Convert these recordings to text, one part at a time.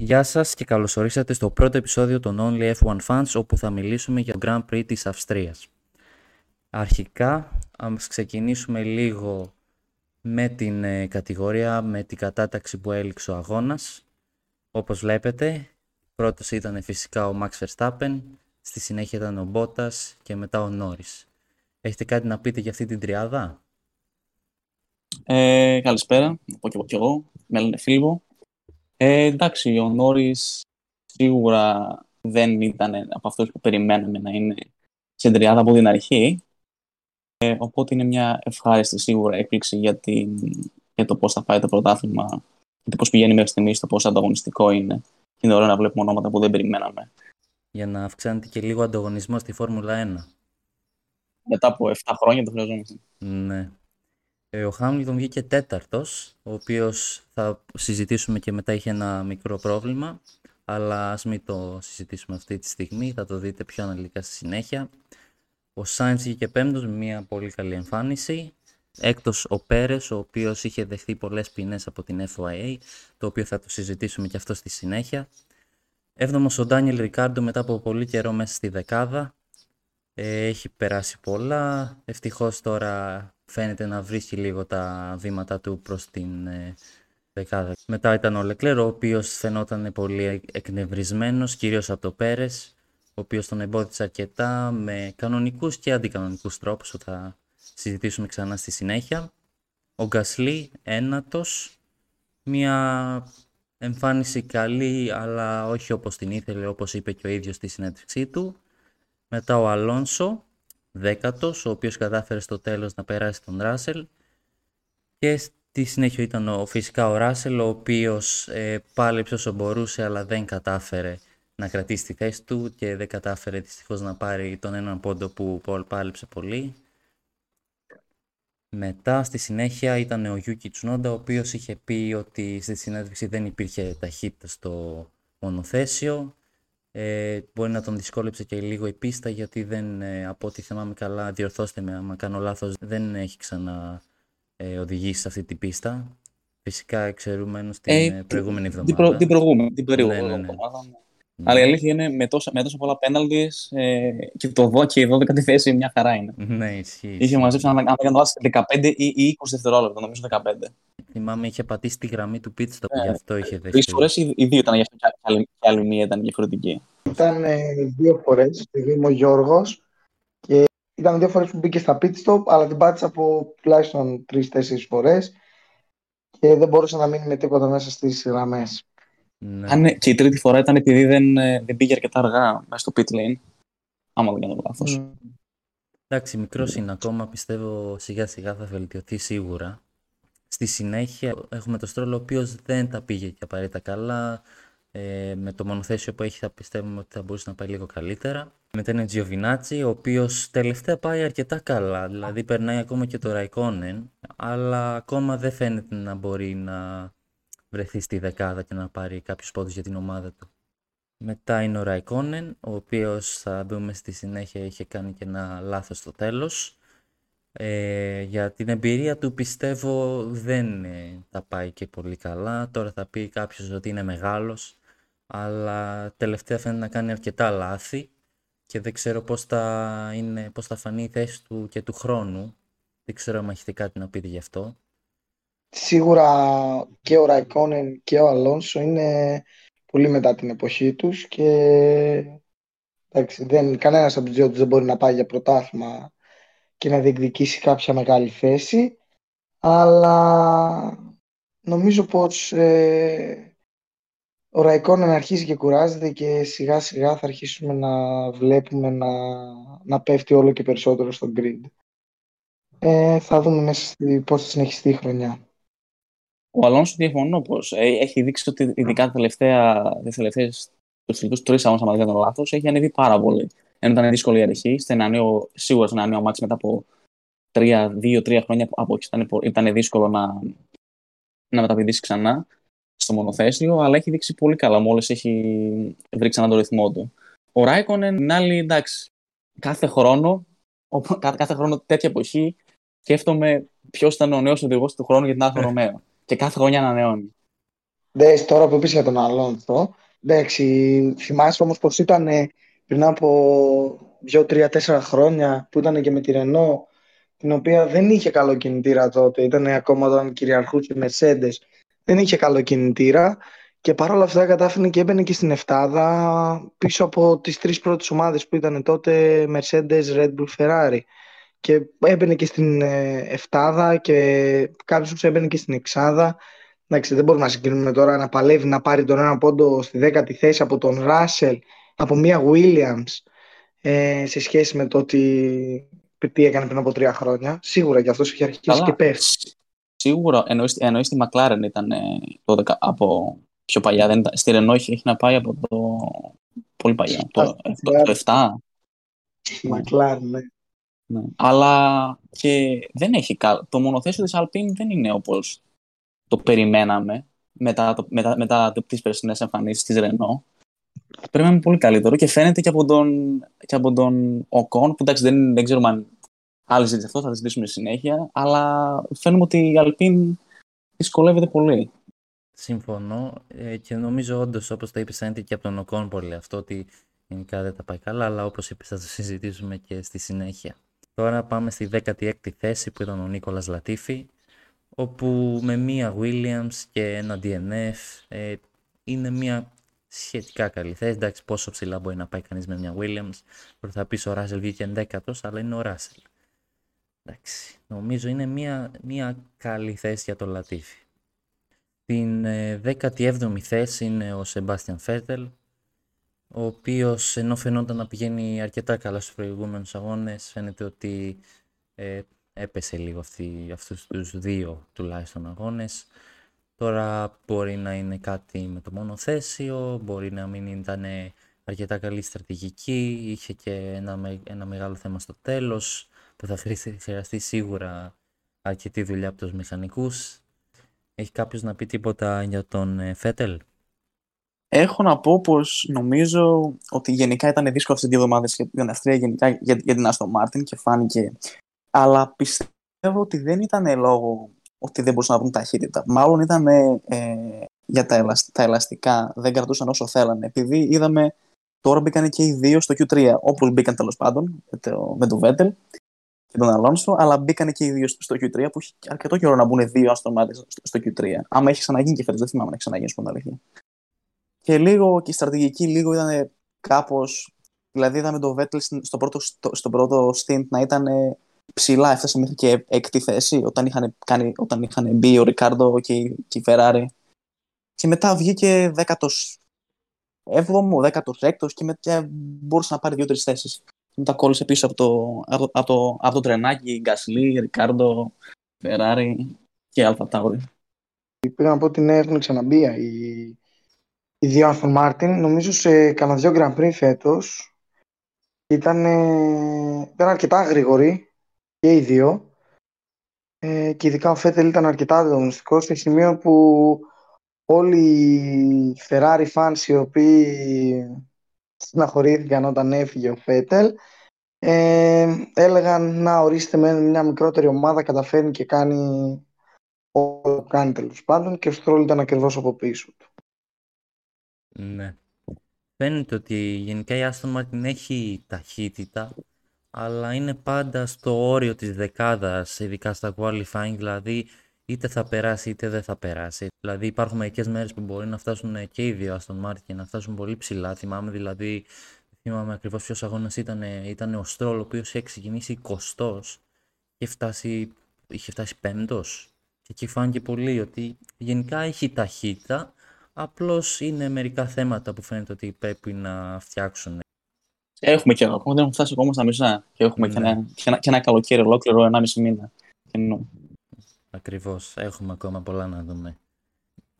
Γεια σας και καλώς ορίσατε στο πρώτο επεισόδιο των Only F1 Fans όπου θα μιλήσουμε για το Grand Prix της Αυστρίας. Αρχικά, ας ξεκινήσουμε λίγο με την ε, κατηγορία, με την κατάταξη που έληξε ο αγώνας. Όπως βλέπετε, πρώτος ήταν φυσικά ο Max Verstappen, στη συνέχεια ήταν ο Bottas και μετά ο Norris. Έχετε κάτι να πείτε για αυτή την τριάδα; Ε, καλησπέρα, να πω και εγώ, και εγώ. με λένε Φίλιππο. Ε, εντάξει, ο Νόρις σίγουρα δεν ήταν από αυτούς που περιμέναμε να είναι στην τριάδα από την αρχή. Ε, οπότε είναι μια ευχάριστη σίγουρα έκπληξη για, την, για το πώς θα πάει το πρωτάθλημα και πώς πηγαίνει μέχρι στιγμής, το πόσο ανταγωνιστικό είναι. Και είναι ωραίο να βλέπουμε ονόματα που δεν περιμέναμε. Για να αυξάνεται και λίγο ανταγωνισμός στη Φόρμουλα 1. Μετά από 7 χρόνια το χρειαζόμαστε. Ναι. Ε, ο Χάμιλτον βγήκε τέταρτος, ο οποίος θα συζητήσουμε και μετά είχε ένα μικρό πρόβλημα, αλλά ας μην το συζητήσουμε αυτή τη στιγμή, θα το δείτε πιο αναλυτικά στη συνέχεια. Ο Σάιντς βγήκε πέμπτος με μια πολύ καλή εμφάνιση. Έκτος ο Πέρες, ο οποίος είχε δεχθεί πολλές ποινές από την FIA, το οποίο θα το συζητήσουμε και αυτό στη συνέχεια. Έβδομος ο Ντάνιελ Ρικάρντο μετά από πολύ καιρό μέσα στη δεκάδα. Ε, έχει περάσει πολλά. Ευτυχώς τώρα φαίνεται να βρίσκει λίγο τα βήματα του προς την ε, δεκάδα. Μετά ήταν ο Λεκλέρο, ο οποίος φαινόταν πολύ εκνευρισμένος, κυρίως από το Πέρες, ο οποίος τον εμπόδισε αρκετά με κανονικούς και αντικανονικούς τρόπους, που θα συζητήσουμε ξανά στη συνέχεια. Ο Γκασλή, ένατος, μια εμφάνιση καλή, αλλά όχι όπως την ήθελε, όπως είπε και ο ίδιος στη συνέντευξή του. Μετά ο Αλόνσο, δέκατος, ο οποίος κατάφερε στο τέλος να περάσει τον Ράσελ. Και στη συνέχεια ήταν ο, φυσικά ο Ράσελ, ο οποίος ε, πάλεψε όσο μπορούσε, αλλά δεν κατάφερε να κρατήσει τη θέση του και δεν κατάφερε δυστυχώς να πάρει τον έναν πόντο που πάλεψε πολύ. Μετά στη συνέχεια ήταν ο Γιούκι Τσουνόντα, ο οποίος είχε πει ότι στη συνέντευξη δεν υπήρχε ταχύτητα στο μονοθέσιο ε, μπορεί να τον δυσκόλεψε και λίγο η πίστα γιατί δεν, ε, από ό,τι θυμάμαι καλά, διορθώστε με άμα κάνω λάθος, δεν έχει ξανά ε, οδηγήσει σε αυτή την πίστα. Φυσικά εξαιρούμενο στην ε, ε προηγούμενη εβδομάδα. Την, προ, την προηγούμενη, την προηγούμενη ναι, ναι, ναι. εβδομάδα. Ναι. Αλλά η αλήθεια είναι με τόσα, με τόσα πολλά πέναλτι ε, και το δω και η 12η θέση μια χαρά είναι. Ναι, ισχύει. Είχε μαζέψει αν δεν 15 ή, ή 20 δευτερόλεπτα, νομίζω 15. Θυμάμαι είχε πατήσει τη γραμμή του pit stop, γι' αυτό είχε δεχτεί. Τρεις φορές οι δύο ήταν γι' αυτό και άλλη, άλλη μία ήταν διαφορετική. Ήταν ε, δύο φορές, είμαι ο Γιώργος και ήταν δύο φορές που μπήκε στα pit stop, αλλά την πάτησα από τουλάχιστον τρει-τέσσερι φορές και δεν μπορούσε να μείνει με τίποτα μέσα στις γραμμές. Ναι. Αν, και η τρίτη φορά ήταν επειδή δεν, ε, δεν πήγε αρκετά αργά μέσα στο pit lane. Άμα δεν κάνω λάθος. Mm. Εντάξει, μικρός είναι ακόμα. Πιστεύω σιγά σιγά θα βελτιωθεί σίγουρα. Στη συνέχεια έχουμε το Στρόλο ο οποίος δεν τα πήγε και απαραίτητα καλά. Ε, με το μονοθέσιο που έχει θα πιστεύουμε ότι θα μπορούσε να πάει λίγο καλύτερα. Μετά είναι Τζιοβινάτσι, ο οποίος τελευταία πάει αρκετά καλά. Δηλαδή περνάει ακόμα και το Ραϊκόνεν, αλλά ακόμα δεν φαίνεται να μπορεί να βρεθεί στη δεκάδα και να πάρει κάποιους πόντους για την ομάδα του. Μετά είναι ο Ραϊκόνεν, ο οποίος θα δούμε στη συνέχεια είχε κάνει και ένα λάθος στο τέλος. Ε, για την εμπειρία του πιστεύω δεν ε, θα πάει και πολύ καλά. Τώρα θα πει κάποιος ότι είναι μεγάλος, αλλά τελευταία φαίνεται να κάνει αρκετά λάθη και δεν ξέρω πώς θα, είναι, πώς θα φανεί η θέση του και του χρόνου. Δεν ξέρω αν έχετε κάτι να πείτε γι' αυτό. Σίγουρα και ο Ραϊκόνεν και ο Αλόνσο είναι πολύ μετά την εποχή τους και εντάξει, δεν, κανένας από τους δύο τους δεν μπορεί να πάει για πρωτάθλημα και να διεκδικήσει κάποια μεγάλη θέση αλλά νομίζω πως ε, ο Ραϊκόν να αρχίσει και κουράζεται και σιγά σιγά θα αρχίσουμε να βλέπουμε να, να πέφτει όλο και περισσότερο στο grid. Ε, θα δούμε μέσα στη, πώς θα συνεχιστεί η χρονιά. Ο Αλόνσο διαφωνώ πως ε, έχει δείξει ότι ειδικά τα τελευταία, τις τελευταίες, τους τελευταίους τρεις αγώνες, αν δεν λάθος, έχει ανέβει πάρα πολύ ενώ ήταν δύσκολη η αρχή, ένα νέο, σίγουρα σε ένα νέο μάτι μετά από δύο-τρία χρόνια από ήταν, ήταν δύσκολο να, να μεταπηδήσει ξανά στο μονοθέσιο, αλλά έχει δείξει πολύ καλά μόλις έχει βρει ξανά τον ρυθμό του. Ο Ράικονεν είναι άλλη, εντάξει, κάθε χρόνο, κάθε χρόνο τέτοια εποχή, σκέφτομαι ποιος ήταν ο νέος οδηγός του χρόνου για την Alfa Romeo. Και κάθε χρονιά ανανεώνει. Δες τώρα που είπες για τον Αλόνσο. Εντάξει, θυμάσαι όμως πως ήταν ε, πριν από 2-3-4 χρόνια που ήταν και με τη Ρενό την οποία δεν είχε καλό κινητήρα τότε, ήταν ακόμα όταν κυριαρχούσε η Mercedes, δεν είχε καλό κινητήρα και παρόλα αυτά κατάφερε και έμπαινε και στην Εφτάδα πίσω από τις τρεις πρώτες ομάδες που ήταν τότε Mercedes, Red Bull, Ferrari και έμπαινε και στην ε, Εφτάδα και κάποιος έμπαινε και στην Εξάδα Εντάξει, δεν μπορούμε να συγκρίνουμε τώρα να παλεύει να πάρει τον ένα πόντο στη δέκατη θέση από τον Ράσελ, από μία Williams ε, σε σχέση με το ότι τι έκανε πριν από τρία χρόνια. Σίγουρα και αυτός έχει αρχίσει Καλά. και πέφτει. Σίγουρα, εννοείς τη McLaren ήταν ε, το, από πιο παλιά. Δεν ήταν, στη Renault έχει, να πάει από το πολύ παλιά. Το, το, το 7. McLaren, ναι. Ναι. Αλλά και δεν έχει Το μονοθέσιο της Alpine δεν είναι όπως το περιμέναμε μετά, το, μετά, μετά τις περσινές εμφανίσεις της Renault. Περιμέναμε πολύ καλύτερο και φαίνεται και από τον, και από τον Ocon, που εντάξει δεν, δεν ξέρουμε αν άλλη ζήτησε αυτό, θα ζητήσουμε συνέχεια, αλλά φαίνεται ότι η Alpine δυσκολεύεται πολύ. Συμφωνώ ε, και νομίζω όντως όπως το είπες, φαίνεται και από τον Οκόν πολύ αυτό ότι γενικά δεν τα πάει καλά, αλλά όπως είπες, θα το συζητήσουμε και στη συνέχεια. Τώρα πάμε στη 16η θέση που ήταν ο Νίκολας Λατίφη, όπου με μία Williams και ένα DNF ε, είναι μία σχετικά καλή θέση. Εντάξει, πόσο ψηλά μπορεί να πάει κανείς με μια Williams. Μπορεί θα πεις ο Ράσελ βγήκε εντέκατος, αλλά είναι ο Ράσελ. Εντάξει, νομίζω είναι μία, μία καλή θέση για το Λατίφη. Την 17η ε, θέση είναι ο Σεμπάστιαν Φέτελ, ο οποίος ενώ φαινόταν να πηγαίνει αρκετά καλά στους προηγούμενους αγώνες, φαίνεται ότι ε, έπεσε λίγο αυτοί, αυτούς τους δύο τουλάχιστον αγώνες. Τώρα μπορεί να είναι κάτι με το μονοθέσιο, μπορεί να μην ήταν αρκετά καλή στρατηγική, είχε και ένα, ένα μεγάλο θέμα στο τέλος που θα χρειαστεί σίγουρα αρκετή δουλειά από τους μηχανικούς. Έχει κάποιος να πει τίποτα για τον ε, Φέτελ; Έχω να πω πως νομίζω ότι γενικά ήταν δύσκολο αυτές τις δύο εβδομάδες για την Αυστρία γενικά για, για την Άστο Μάρτιν και φάνηκε. Αλλά πιστεύω ότι δεν ήταν λόγω ότι δεν μπορούσαν να βρουν ταχύτητα. Μάλλον ήταν ε, για τα, τα ελαστικά, δεν κρατούσαν όσο θέλανε. Επειδή είδαμε τώρα μπήκαν και οι δύο στο Q3, όπω μπήκαν τέλος πάντων με το, με το Vettel και τον Αλόνσο, αλλά μπήκαν και οι δύο στο Q3 που έχει αρκετό καιρό να μπουν δύο αστρομάτε στο Q3. Άμα έχει ξαναγίνει και φέτος, δεν θυμάμαι να έχει ξαναγίνει στην αλήθεια. Και λίγο και η στρατηγική λίγο ήταν κάπως. Δηλαδή είδαμε τον Vettel στο πρώτο, στο, στο πρώτο stint να ήταν ψηλά, έφτασε μέχρι και έκτη θέση όταν είχαν, κάνει, όταν είχαν μπει ο Ρικάρντο και, και η Ferrari. Και μετά βγήκε δέκατος έβδομο, δέκατος έκτος και μετά μπορούσε να πάρει δύο-τρει θέσεις. Και μετά κόλλησε πίσω από το, από, από το, από το τρενάκι Γκασλί, Ρικάρντο, Ferrari και AlphaTauri. Πήγα να πω ότι ναι, έχουν ξαναμπεί οι, οι δύο Aston Martin. Νομίζω σε κανένα δύο Grand Prix φέτος ήταν, ήταν αρκετά γρήγοροι και οι δύο. Ε, και ειδικά ο Φέτελ ήταν αρκετά ανταγωνιστικός σε σημείο που όλοι οι Ferrari fans οι οποίοι στεναχωρήθηκαν όταν έφυγε ο Φέτελ ε, έλεγαν να ορίστε με μια μικρότερη ομάδα καταφέρνει και κάνει ό,τι που κάνει τέλος πάντων και ο Στρόλ ήταν ακριβώς από πίσω του. Ναι. Φαίνεται ότι γενικά η Aston Martin έχει ταχύτητα αλλά είναι πάντα στο όριο της δεκάδας, ειδικά στα qualifying, δηλαδή είτε θα περάσει είτε δεν θα περάσει. Δηλαδή υπάρχουν μερικές μέρες που μπορεί να φτάσουν και οι δύο Aston Martin και να φτάσουν πολύ ψηλά. Θυμάμαι δηλαδή, θυμάμαι ακριβώς ποιος αγώνας ήταν, ήταν ο Στρόλ, ο οποίος είχε ξεκινήσει 20 και φτάσει, είχε φτάσει πέμπτος. Και εκεί φάνηκε πολύ ότι γενικά έχει ταχύτητα, απλώς είναι μερικά θέματα που φαίνεται ότι πρέπει να φτιάξουν Έχουμε και ακόμα δεν έχουμε φτάσει ακόμα στα μισά. Και έχουμε ναι. και, ένα, και, ένα, και ένα καλοκαίρι ολόκληρο, ένα μισή μήνα. Ακριβώς. Έχουμε ακόμα πολλά να δούμε.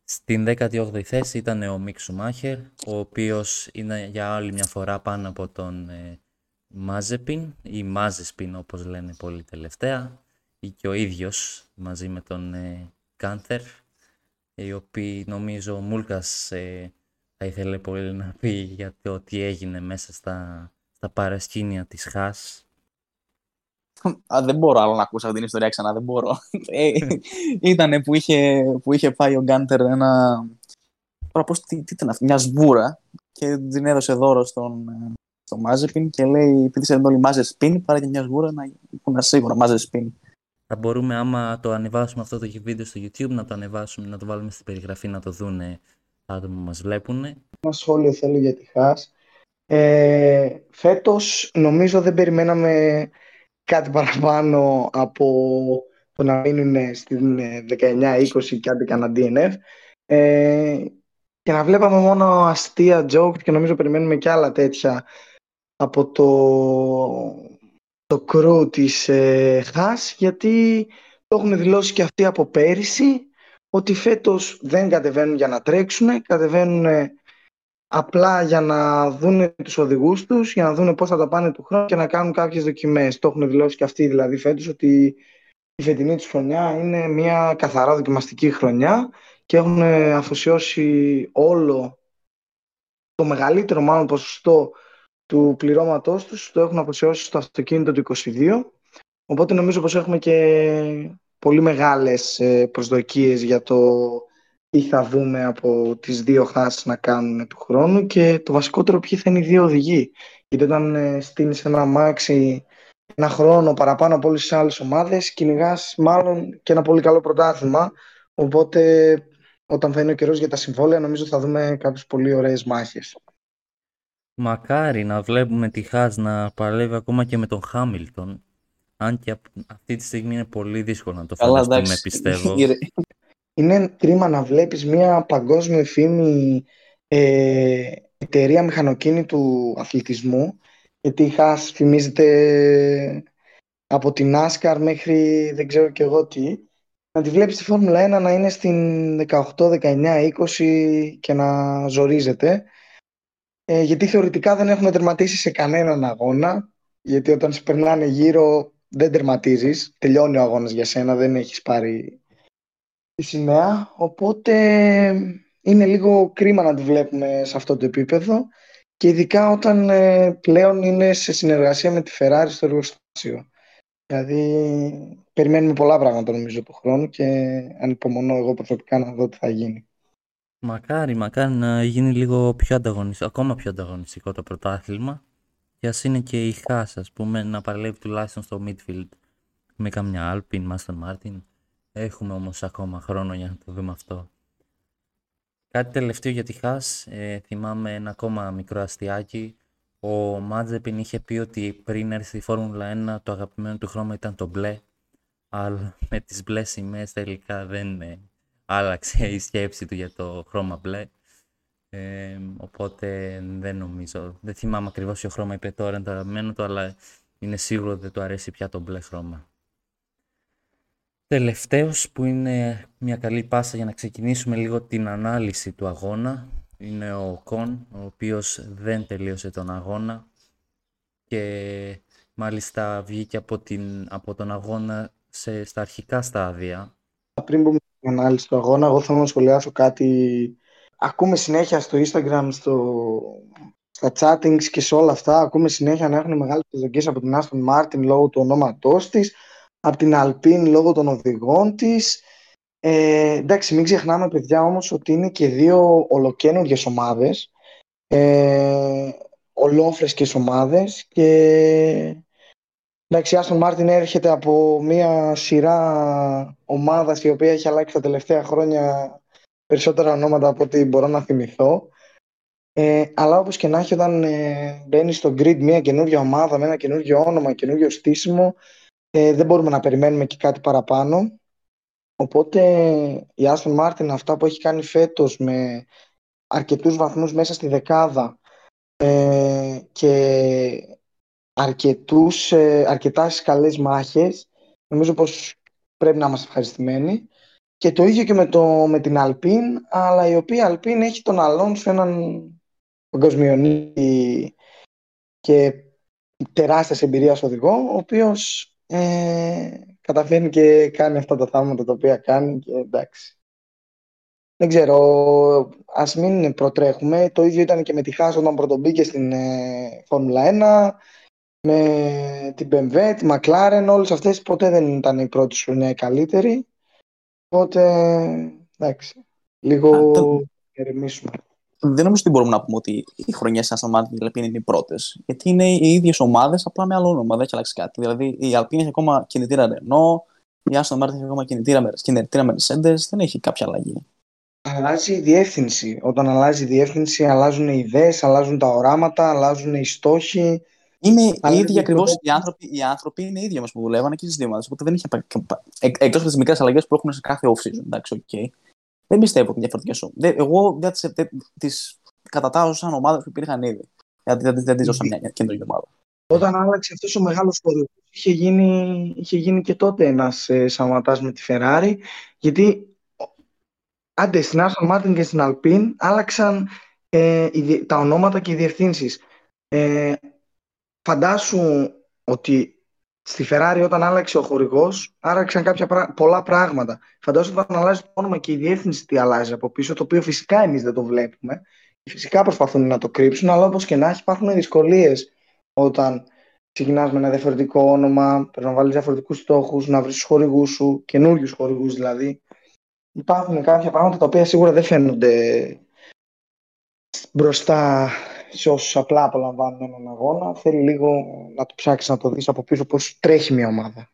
Στην 18η θέση ήταν ο Μικ Σουμάχερ, ο οποίος είναι για άλλη μια φορά πάνω από τον ε, Μάζεπιν ή Μάζεσπιν όπως λένε πολύ τελευταία ή και ο ίδιος μαζί με τον ε, Κάνθερ οι οποίοι νομίζω ο Μούλκας ε, θα ήθελε πολύ να πει για το τι έγινε μέσα στα, στα παρασκήνια της Χάς. Α, δεν μπορώ άλλο να ακούσω αυτή την ιστορία ξανά, δεν μπορώ. ε, ήτανε που είχε, που είχε πάει ο Γκάντερ ένα, τώρα πώς, τι, τι ήταν αυτή, μια σβούρα και την έδωσε δώρο στον, ε, στο Μάζεπιν και λέει επειδή σε όλοι μάζες σπιν, πάρε και μια σβούρα να έχουν σίγουρα μάζες σπιν. Θα μπορούμε άμα το ανεβάσουμε αυτό το βίντεο στο YouTube να το ανεβάσουμε, να το βάλουμε στην περιγραφή να το δούνε άτομα που μας βλέπουν. Ένα σχόλιο θέλω για τη Χάς. Ε, φέτος νομίζω δεν περιμέναμε κάτι παραπάνω από το να μείνουν στην 19-20 και άντε κανένα DNF ε, και να βλέπαμε μόνο αστεία jokes και νομίζω περιμένουμε και άλλα τέτοια από το, το crew της ε, γιατί το έχουν δηλώσει και αυτοί από πέρυσι ότι φέτος δεν κατεβαίνουν για να τρέξουν, κατεβαίνουν απλά για να δουν τους οδηγούς τους, για να δουν πώς θα τα πάνε του χρόνου και να κάνουν κάποιες δοκιμές. Το έχουν δηλώσει και αυτοί δηλαδή φέτος ότι η φετινή τους χρονιά είναι μια καθαρά δοκιμαστική χρονιά και έχουν αφοσιώσει όλο το μεγαλύτερο μάλλον ποσοστό του πληρώματός τους το έχουν αφοσιώσει στο αυτοκίνητο του 22 οπότε νομίζω πως έχουμε και πολύ μεγάλες ε, προσδοκίες για το τι θα δούμε από τις δύο χάσεις να κάνουν του χρόνου και το βασικότερο ποιοι θα είναι οι δύο οδηγοί. Γιατί όταν ε, στείνεις ένα μάξι ένα χρόνο παραπάνω από όλες τις άλλες ομάδες κυνηγάς μάλλον και ένα πολύ καλό πρωτάθλημα οπότε όταν θα είναι ο καιρός για τα συμβόλαια νομίζω θα δούμε κάποιες πολύ ωραίες μάχες. Μακάρι να βλέπουμε τη Χάζ να παλεύει ακόμα και με τον Χάμιλτον. Αν και αυτή τη στιγμή είναι πολύ δύσκολο να το φανταστούμε, πιστεύω. Είναι κρίμα να βλέπεις μια παγκόσμια φήμη ε, εταιρεία μηχανοκίνητου αθλητισμού γιατί η Χάς φημίζεται από την NASCAR μέχρι δεν ξέρω και εγώ τι. Να τη βλέπεις στη Φόρμουλα 1 να είναι στην 18, 19, 20 και να ζορίζεται ε, γιατί θεωρητικά δεν έχουν τερματίσει σε κανέναν αγώνα γιατί όταν σε περνάνε γύρω δεν τερματίζεις, τελειώνει ο αγώνας για σένα, δεν έχεις πάρει τη σημαία, οπότε είναι λίγο κρίμα να τη βλέπουμε σε αυτό το επίπεδο και ειδικά όταν ε, πλέον είναι σε συνεργασία με τη Ferrari στο εργοστάσιο. Δηλαδή περιμένουμε πολλά πράγματα νομίζω του χρόνου και ανυπομονώ εγώ προσωπικά να δω τι θα γίνει. Μακάρι, μακάρι να γίνει λίγο πιο ανταγωνιστικό, ακόμα πιο ανταγωνιστικό το πρωτάθλημα και ας είναι και η Χάς, ας πούμε, να παραλέβει τουλάχιστον στο midfield με καμιά Alpine, Aston Martin. Έχουμε όμως ακόμα χρόνο για να το δούμε αυτό. Κάτι τελευταίο για τη Χάς, ε, θυμάμαι ένα ακόμα μικρό αστιάκι. Ο Μάτζεπιν είχε πει ότι πριν έρθει η Φόρμουλα 1 το αγαπημένο του χρώμα ήταν το μπλε, αλλά με τις μπλε σημαίες τελικά δεν ε, άλλαξε η σκέψη του για το χρώμα μπλε. Ε, οπότε δεν νομίζω. Δεν θυμάμαι ακριβώς ποιο χρώμα είπε τώρα είναι το αγαπημένο του, αλλά είναι σίγουρο ότι δεν του αρέσει πια το μπλε χρώμα. Τελευταίος που είναι μια καλή πάσα για να ξεκινήσουμε λίγο την ανάλυση του αγώνα είναι ο Κον, ο οποίος δεν τελείωσε τον αγώνα και μάλιστα βγήκε από, την, από τον αγώνα σε, στα αρχικά στάδια. Πριν πούμε την ανάλυση του αγώνα, εγώ θέλω να σχολιάσω κάτι. Ακούμε συνέχεια στο Instagram, στο, στα chatings και σε όλα αυτά, ακούμε συνέχεια να έχουν μεγάλες προσδοκίες από την Aston Martin λόγω του ονόματός της, από την Alpine λόγω των οδηγών της. Ε, εντάξει, μην ξεχνάμε παιδιά όμως ότι είναι και δύο ολοκένουργιες ομάδες, ε, ολόφρεσκες ομάδες και εντάξει, η Aston Martin έρχεται από μια σειρά ομάδας η οποία έχει αλλάξει τα τελευταία χρόνια περισσότερα ονόματα από ό,τι μπορώ να θυμηθώ. Ε, αλλά όπως και να έχει, όταν ε, μπαίνει στο grid μια καινούργια ομάδα με ένα καινούργιο όνομα, καινούργιο στήσιμο, ε, δεν μπορούμε να περιμένουμε και κάτι παραπάνω. Οπότε η Aston Martin αυτά που έχει κάνει φέτος με αρκετούς βαθμούς μέσα στη δεκάδα ε, και αρκετούς, ε, αρκετάς καλές μάχες, νομίζω πως πρέπει να είμαστε ευχαριστημένοι. Και το ίδιο και με, το, με την Αλπίν, αλλά η οποία Αλπίν έχει τον Αλόνσο έναν παγκοσμιονίτη και τεράστιας εμπειρίας οδηγό, ο οποίος ε, καταφέρνει και κάνει αυτά τα θαύματα τα οποία κάνει και εντάξει. Δεν ξέρω, ας μην προτρέχουμε. Το ίδιο ήταν και με τη Χάσο όταν πρωτομπήκε στην ε, Φόρμουλα 1, με την BMW, τη McLaren, όλες αυτές ποτέ δεν ήταν η πρώτη χρονιά η καλύτερη. Οπότε, εντάξει, λίγο ερεμήσουμε. Δεν νομίζω ότι μπορούμε να πούμε ότι οι χρονιές της Aston Martin και η Alpine είναι οι πρώτες. Γιατί είναι οι ίδιες ομάδες, απλά με άλλο όνομα. Δεν έχει αλλάξει κάτι. Δηλαδή η Alpine έχει ακόμα κινητήρα Renault, η Aston Martin έχει ακόμα κινητήρα, κινητήρα Mercedes. Δεν έχει κάποια αλλαγή. Αλλάζει η διεύθυνση. Όταν αλλάζει η διεύθυνση, αλλάζουν οι ιδέες, αλλάζουν τα οράματα, αλλάζουν οι στόχοι. Είναι οι ίδιοι ακριβώς οι άνθρωποι, οι άνθρωποι είναι οι ίδιοι μα που δουλεύαν και στι δύο ομάδε. Οπότε δεν είχε. Εκτός από τις μικρές αλλαγές που έχουν σε κάθε off-season. Εντάξει, okay. Δεν πιστεύω ότι είναι διαφορετικές Εγώ δεν τι κατατάω σαν ομάδες που υπήρχαν ήδη. Γιατί δεν, δεν τις δώσα μια καινούργια ομάδα. Όταν άλλαξε αυτός ο μεγάλος χώρο, είχε γίνει, είχε γίνει και τότε ένας ε, σαματά με τη Ferrari. Γιατί άντε στην Aston Martin και στην Alpine άλλαξαν ε, τα ονόματα και οι διευθύνσεις. Ε, φαντάσου ότι στη Ferrari όταν άλλαξε ο χορηγός, άλλαξαν κάποια πολλά πράγματα. Φαντάσου όταν αλλάζει το όνομα και η διεύθυνση τι αλλάζει από πίσω, το οποίο φυσικά εμείς δεν το βλέπουμε. Φυσικά προσπαθούν να το κρύψουν, αλλά όπως και να έχει, υπάρχουν δυσκολίες όταν ξεκινάς με ένα διαφορετικό όνομα, πρέπει να βάλεις διαφορετικούς στόχους, να βρεις τους χορηγούς σου, καινούριους χορηγούς δηλαδή. Υπάρχουν κάποια πράγματα τα οποία σίγουρα δεν φαίνονται μπροστά σε όσους απλά απολαμβάνουν έναν αγώνα. Θέλει λίγο να το ψάξεις να το δεις από πίσω πώς τρέχει μια ομάδα.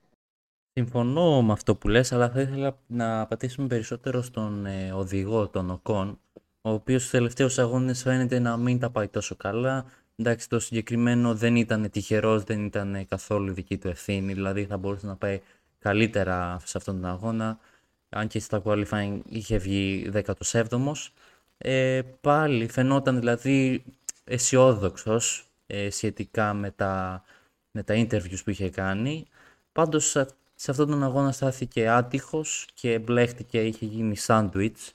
Συμφωνώ με αυτό που λες, αλλά θα ήθελα να πατήσουμε περισσότερο στον ε, οδηγό των ΟΚΟΝ, ο οποίος στους τελευταίους αγώνες φαίνεται να μην τα πάει τόσο καλά. Εντάξει, το συγκεκριμένο δεν ήταν τυχερός, δεν ήταν καθόλου δική του ευθύνη, δηλαδή θα μπορούσε να πάει καλύτερα σε αυτόν τον αγώνα, αν και στα qualifying είχε βγει 17ος. Ε, πάλι φαινόταν δηλαδή αισιόδοξος ε, σχετικά με τα, με τα interviews που είχε κάνει. Πάντως σε αυτόν τον αγώνα στάθηκε άτυχος και μπλέχτηκε, είχε γίνει sandwich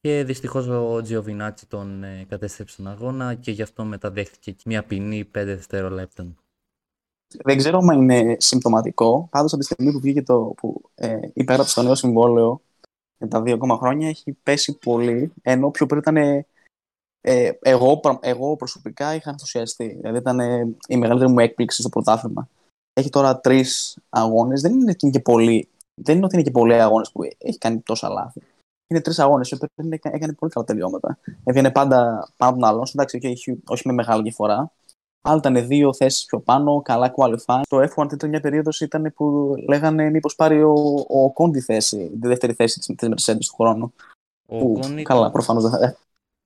και δυστυχώς ο Τζιοβινάτσι τον ε, κατέστρεψε τον αγώνα και γι' αυτό μεταδέχτηκε και μια ποινή 5 δευτερολέπτων. Δεν ξέρω αν είναι συμπτωματικό, πάντως από τη στιγμή που βγήκε το, που ε, υπέγραψε το νέο συμβόλαιο για τα δύο ακόμα χρόνια έχει πέσει πολύ, ενώ πιο πριν ήταν ε, εγώ, εγώ προσωπικά είχα ενθουσιαστεί. Δηλαδή ήταν ε, η μεγαλύτερη μου έκπληξη στο πρωτάθλημα. Έχει τώρα τρεις αγώνες. Δεν είναι και πολύ. Δεν είναι ότι είναι και πολλοί αγώνες που έχει κάνει τόσα λάθη. Είναι τρεις αγώνες που έκανε πολύ καλά τελειώματα. Έβγαινε πάντα πάνω από τον άλλον. Εντάξει, όχι, όχι με μεγάλη διαφορά. Άλλοι ήταν δύο θέσεις πιο πάνω, καλά qualify. Το F1 ήταν μια περίοδος ήταν που λέγανε μήπως πάρει ο, ο Κόντι θέση, τη δεύτερη θέση της Mercedes του χρόνου. Ο που, καλά, προφανώς δεν θα,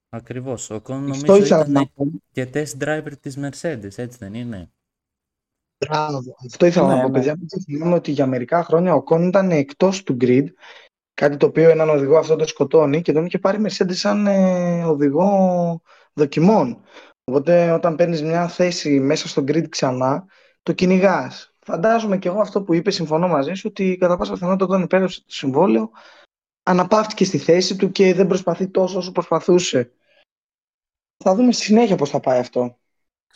Ακριβώς. Ο Κον νομίζω ήταν και test driver της Mercedes, έτσι δεν είναι; Μπράβο. Αυτό ήθελα ναι, να πω, ναι. παιδιά. Θυμάμαι ότι για μερικά χρόνια ο Κον ήταν εκτός του grid, κάτι το οποίο έναν οδηγό αυτό το σκοτώνει και τον είχε πάρει Mercedes σαν ε, οδηγό δοκιμών. Οπότε όταν παίρνεις μια θέση μέσα στο grid ξανά, το κυνηγάς. Φαντάζομαι και εγώ αυτό που είπες, συμφωνώ μαζί σου, ότι κατά πάσα πιθανότητα όταν υπέγραψε το συμβόλαιο, αναπαύτηκε στη θέση του και δεν προσπαθεί τόσο όσο προσπαθούσε. Θα δούμε στη συνέχεια πώς θα πάει αυτό.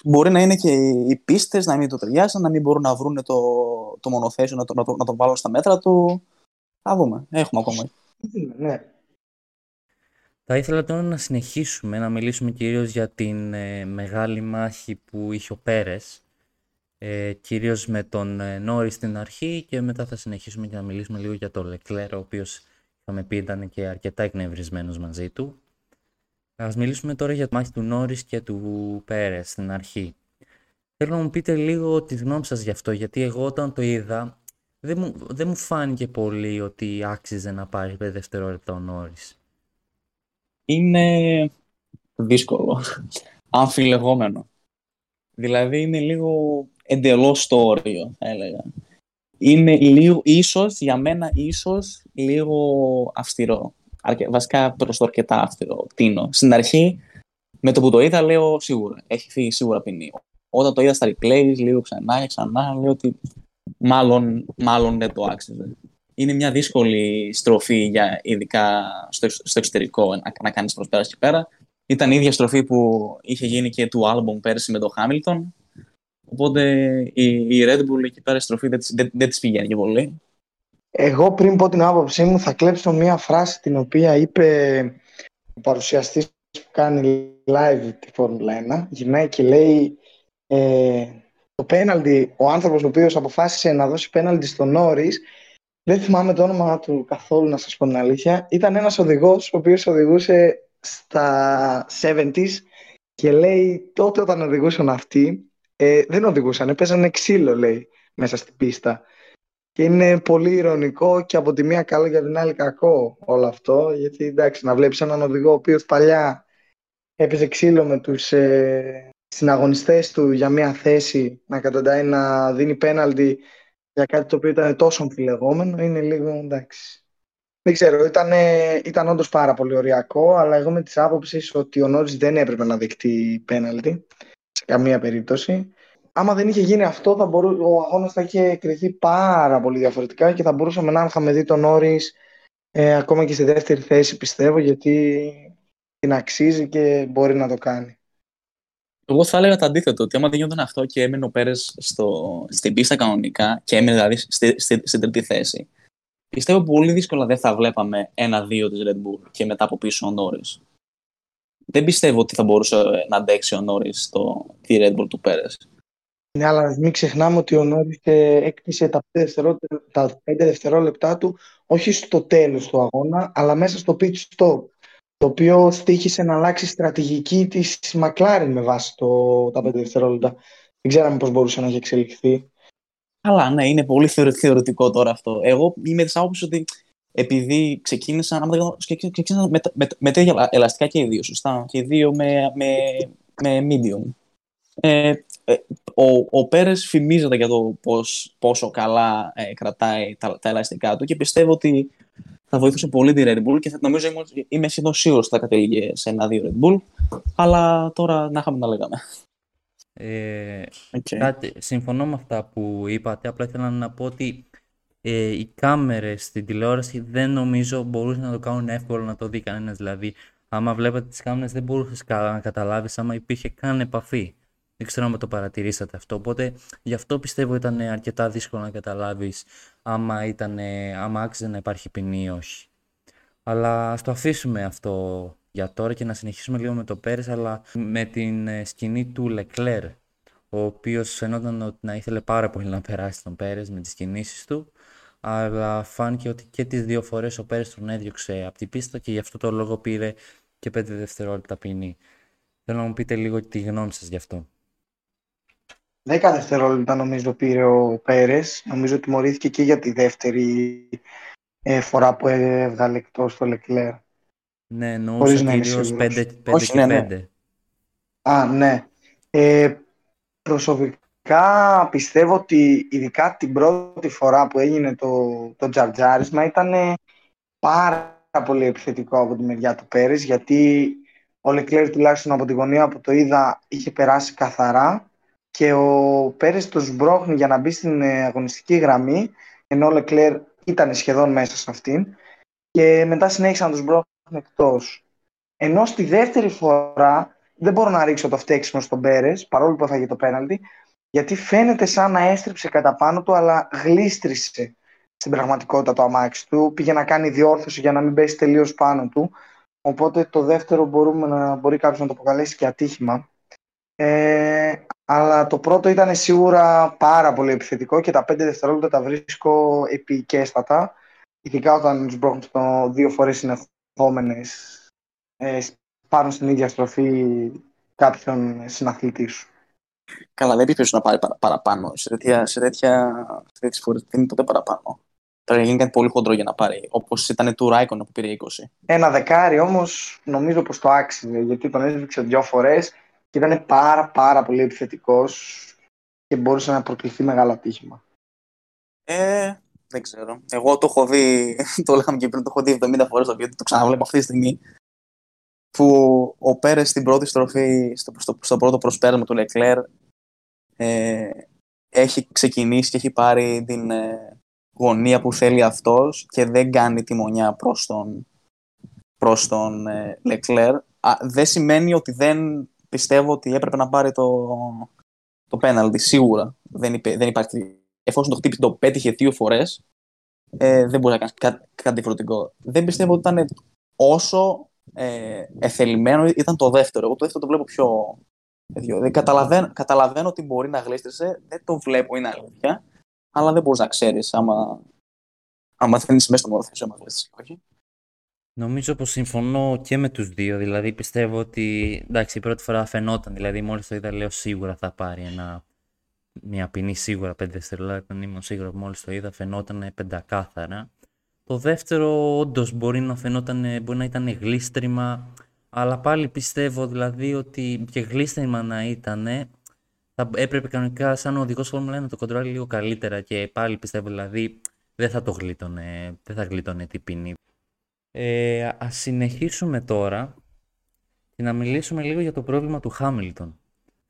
Μπορεί να είναι και οι πίστες να μην το ταιριάζουν, να μην μπορούν να βρουν το, το μονοθέσιο, να το, να, το, να το βάλουν στα μέτρα του. Θα δούμε. Έχουμε ακόμα. Ναι. Θα ήθελα τώρα να συνεχίσουμε να μιλήσουμε κυρίως για την ε, μεγάλη μάχη που είχε ο Πέρες, ε, κυρίως με τον ε, Νόρι στην αρχή και μετά θα συνεχίσουμε και να μιλήσουμε λίγο για τον Λεκλέρ, ο οποίος είχαμε πει ήταν και αρκετά εκνευρισμένος μαζί του. Ας μιλήσουμε τώρα για το μάχη του Νόρις και του Πέρες στην αρχή. Θέλω να μου πείτε λίγο τη γνώμη σας γι' αυτό, γιατί εγώ όταν το είδα δεν μου, δεν μου φάνηκε πολύ ότι άξιζε να πάρει 5 δευτερόλεπτα ο Νόρις. Είναι δύσκολο, αμφιλεγόμενο. Δηλαδή είναι λίγο εντελώς το όριο, θα έλεγα είναι λίγο, ίσως, για μένα ίσως, λίγο αυστηρό. Αρκε, βασικά προς το αρκετά αυστηρό. Τίνο. Στην αρχή, με το που το είδα, λέω σίγουρα. Έχει φύγει σίγουρα ποινή. Όταν το είδα στα replays, λίγο ξανά και ξανά, λέω ότι μάλλον, μάλλον δεν το άξιζε. Είναι μια δύσκολη στροφή, για, ειδικά στο, στο εξωτερικό, να, να κάνεις προσπέρασης εκεί πέρα. Ήταν η ίδια στροφή που είχε γίνει και του άλμπομ πέρσι με τον Χάμιλτον, Οπότε η, η Red Bull εκεί πέρα στροφή δεν, δεν, δεν της πηγαίνει και πολύ. Εγώ πριν πω την άποψή μου θα κλέψω μία φράση την οποία είπε ο παρουσιαστής που κάνει live τη Φόρμουλα 1. Γυρνάει και λέει ε, το πέναλτι, ο άνθρωπος ο οποίος αποφάσισε να δώσει πέναλτι στον Νόρις δεν θυμάμαι το όνομα του καθόλου να σας πω την αλήθεια. Ήταν ένας οδηγός ο οποίος οδηγούσε στα 70s και λέει τότε όταν οδηγούσαν αυτοί ε, δεν οδηγούσαν, παίζανε ξύλο λέει μέσα στην πίστα. Και είναι πολύ ηρωνικό και από τη μία καλό και από την άλλη κακό όλο αυτό. Γιατί εντάξει, να βλέπεις έναν οδηγό ο οποίος παλιά έπαιζε ξύλο με τους ε, συναγωνιστές του για μία θέση να καταντάει να δίνει πέναλτι για κάτι το οποίο ήταν τόσο αμφιλεγόμενο είναι λίγο εντάξει. Δεν ξέρω, ήταν, ήταν όντως πάρα πολύ ωριακό, αλλά εγώ με τις άποψεις ότι ο Νόρις δεν έπρεπε να δεκτεί πέναλτι σε καμία περίπτωση άμα δεν είχε γίνει αυτό, θα μπορού, ο αγώνας θα είχε κρυθεί πάρα πολύ διαφορετικά και θα μπορούσαμε να είχαμε δει τον Όρη ε, ακόμα και στη δεύτερη θέση, πιστεύω, γιατί την αξίζει και μπορεί να το κάνει. Εγώ θα έλεγα το αντίθετο, ότι άμα δεν γινόταν αυτό και έμενε ο Πέρες στην πίστα κανονικά και έμενε δηλαδή στη, στη, στην τρίτη θέση, πιστεύω πολύ δύσκολα δεν θα βλέπαμε ένα-δύο της Red Bull και μετά από πίσω ο Νόρι. Δεν πιστεύω ότι θα μπορούσε να αντέξει ο Νόρι τη Red Bull του Πέρες. Ναι, αλλά μην ξεχνάμε ότι ο Νόρις έκτισε τα 5 δευτερόλεπτα, τα δευτερόλεπτά του όχι στο τέλος του αγώνα, αλλά μέσα στο pit stop, το οποίο στήχησε να αλλάξει στρατηγική της McLaren με βάση το, τα 5 δευτερόλεπτα. Δεν ξέραμε πώς μπορούσε να έχει εξελιχθεί. Αλλά ναι, είναι πολύ θεωρητικό τώρα αυτό. Εγώ είμαι της άποψης ότι επειδή ξεκίνησαν, ξεκίνησαν με, με, με, τέτοια ελαστικά και οι δύο, σωστά, και οι δύο με, με, με medium. Ε, ε, ο, ο Πέρες φημίζεται για το πώς, πόσο καλά ε, κρατάει τα, τα ελαστικά του και πιστεύω ότι θα βοηθούσε πολύ τη Red Bull και θα, νομίζω είμαι, είμαι σχεδόν σίγουρος ότι θα κατέληγε σε ένα-δύο Red Bull αλλά τώρα να είχαμε να λέγαμε. Ε, okay. κάτι, συμφωνώ με αυτά που είπατε, απλά ήθελα να πω ότι ε, οι κάμερες στην τηλεόραση δεν νομίζω μπορούσαν να το κάνουν εύκολο να το δει κανένας. Δηλαδή, άμα βλέπετε τις κάμερες δεν μπορούσες να καταλάβεις άμα υπήρχε καν επαφή. Δεν ξέρω αν το παρατηρήσατε αυτό. Οπότε γι' αυτό πιστεύω ήταν αρκετά δύσκολο να καταλάβεις άμα, ήταν, άμα άξιζε να υπάρχει ποινή ή όχι. Αλλά ας το αφήσουμε αυτό για τώρα και να συνεχίσουμε λίγο με το Πέρες, αλλά με την ε, σκηνή του Λεκλέρ, ο οποίος φαινόταν ότι να ήθελε πάρα πολύ να περάσει τον Πέρες με τις κινήσεις του, αλλά φάνηκε ότι και τις δύο φορές ο Πέρες τον έδιωξε από την πίστα και γι' αυτό το λόγο πήρε και 5 δευτερόλεπτα ποινή. Θέλω να μου πείτε λίγο τη γνώμη σας γι' αυτό. 10 δευτερόλεπτα νομίζω πήρε ο Πέρες. Νομίζω ότι τιμωρήθηκε και για τη δεύτερη ε, φορά που έβγαλε εκτός το Λεκλέρ. Ναι, εννοούσα κυρίως 5, 5 Όχι, και 5. Ναι, ναι. Α, ναι. Ε, προσωπικά πιστεύω ότι ειδικά την πρώτη φορά που έγινε το, το τζαρτζάρισμα ήταν πάρα πολύ επιθετικό από τη μεριά του Πέρες γιατί ο Λεκλέρ τουλάχιστον από τη γωνία που το είδα είχε περάσει καθαρά και ο Πέρες το σμπρώχνει για να μπει στην ε, αγωνιστική γραμμή ενώ ο Λεκλέρ ήταν σχεδόν μέσα σε αυτήν και μετά συνέχισε να το σμπρώχνει εκτός. Ενώ στη δεύτερη φορά δεν μπορώ να ρίξω το φταίξιμο στον Πέρες παρόλο που έφαγε το πέναλτι γιατί φαίνεται σαν να έστριψε κατά πάνω του αλλά γλίστρισε στην πραγματικότητα το αμάξι του. Πήγε να κάνει διόρθωση για να μην πέσει τελείως πάνω του. Οπότε το δεύτερο μπορούμε να, μπορεί κάποιος να το αποκαλέσει και ατύχημα. Ε, αλλά το πρώτο ήταν σίγουρα πάρα πολύ επιθετικό και τα πέντε δευτερόλεπτα τα βρίσκω επικέστατα. Ειδικά όταν τους μπρόχνουν στο δύο φορές συνεχόμενες ε, πάνω στην ίδια στροφή κάποιον συναθλητή σου. Καλά, δεν πρέπει να πάρει παραπάνω. Σε τέτοια, σε τέτοια, σε τέτοιες φορές δεν είναι ποτέ παραπάνω. Τώρα γίνει κάτι πολύ χοντρό για να πάρει. Όπως ήταν του Ράικον που πήρε 20. Ένα δεκάρι όμως νομίζω πως το άξιζε γιατί τον έσβηξε δύο φορές και ήταν πάρα πάρα πολύ επιθετικός και μπορούσε να προκληθεί μεγάλο ατύχημα. Ε, δεν ξέρω. Εγώ το έχω δει, το λέγαμε και πριν, το έχω δει 70 φορές το το ξαναβλέπω αυτή τη στιγμή που ο Πέρες στην πρώτη στροφή, στο, στο, στο πρώτο προσπέρασμα του Λεκλέρ ε, έχει ξεκινήσει και έχει πάρει την ε, γωνία που θέλει αυτός και δεν κάνει τη μονιά προς τον, προς τον ε, Λεκλέρ. δεν σημαίνει ότι δεν πιστεύω ότι έπρεπε να πάρει το, το πέναλτι. Σίγουρα δεν, υπέ, δεν υπάρχει. Εφόσον το χτύπησε, το πέτυχε δύο φορές, ε, δεν μπορεί να κάνεις κάτι, κάτι διαφορετικό. Δεν πιστεύω ότι ήταν όσο ε, εθελημένο ήταν το δεύτερο. Εγώ το δεύτερο το βλέπω πιο. Δεν καταλαβαίνω, καταλαβαίνω ότι μπορεί να γλίστρισε, δεν το βλέπω, είναι αλήθεια. Αλλά δεν μπορείς να ξέρεις άμα, άμα δεν είσαι μέσα στο μονοθέσιο, άμα γλίστρισε. Όχι. Νομίζω πως συμφωνώ και με τους δύο, δηλαδή πιστεύω ότι εντάξει η πρώτη φορά φαινόταν, δηλαδή μόλις το είδα λέω σίγουρα θα πάρει ένα, μια ποινή σίγουρα 5 δευτερόλεπτα, ήμουν σίγουρο μόλις το είδα φαινόταν πεντακάθαρα. Το δεύτερο όντως μπορεί να φαινόταν, μπορεί να ήταν γλίστριμα, αλλά πάλι πιστεύω δηλαδή ότι και γλίστριμα να ήταν, θα έπρεπε κανονικά σαν οδηγός Φόρμουλα να το κοντρόλει λίγο καλύτερα και πάλι πιστεύω δηλαδή δεν θα το γλίτωνε, δεν θα γλίτωνε την ποινή. Ε, ας συνεχίσουμε τώρα και να μιλήσουμε λίγο για το πρόβλημα του Χάμιλτον.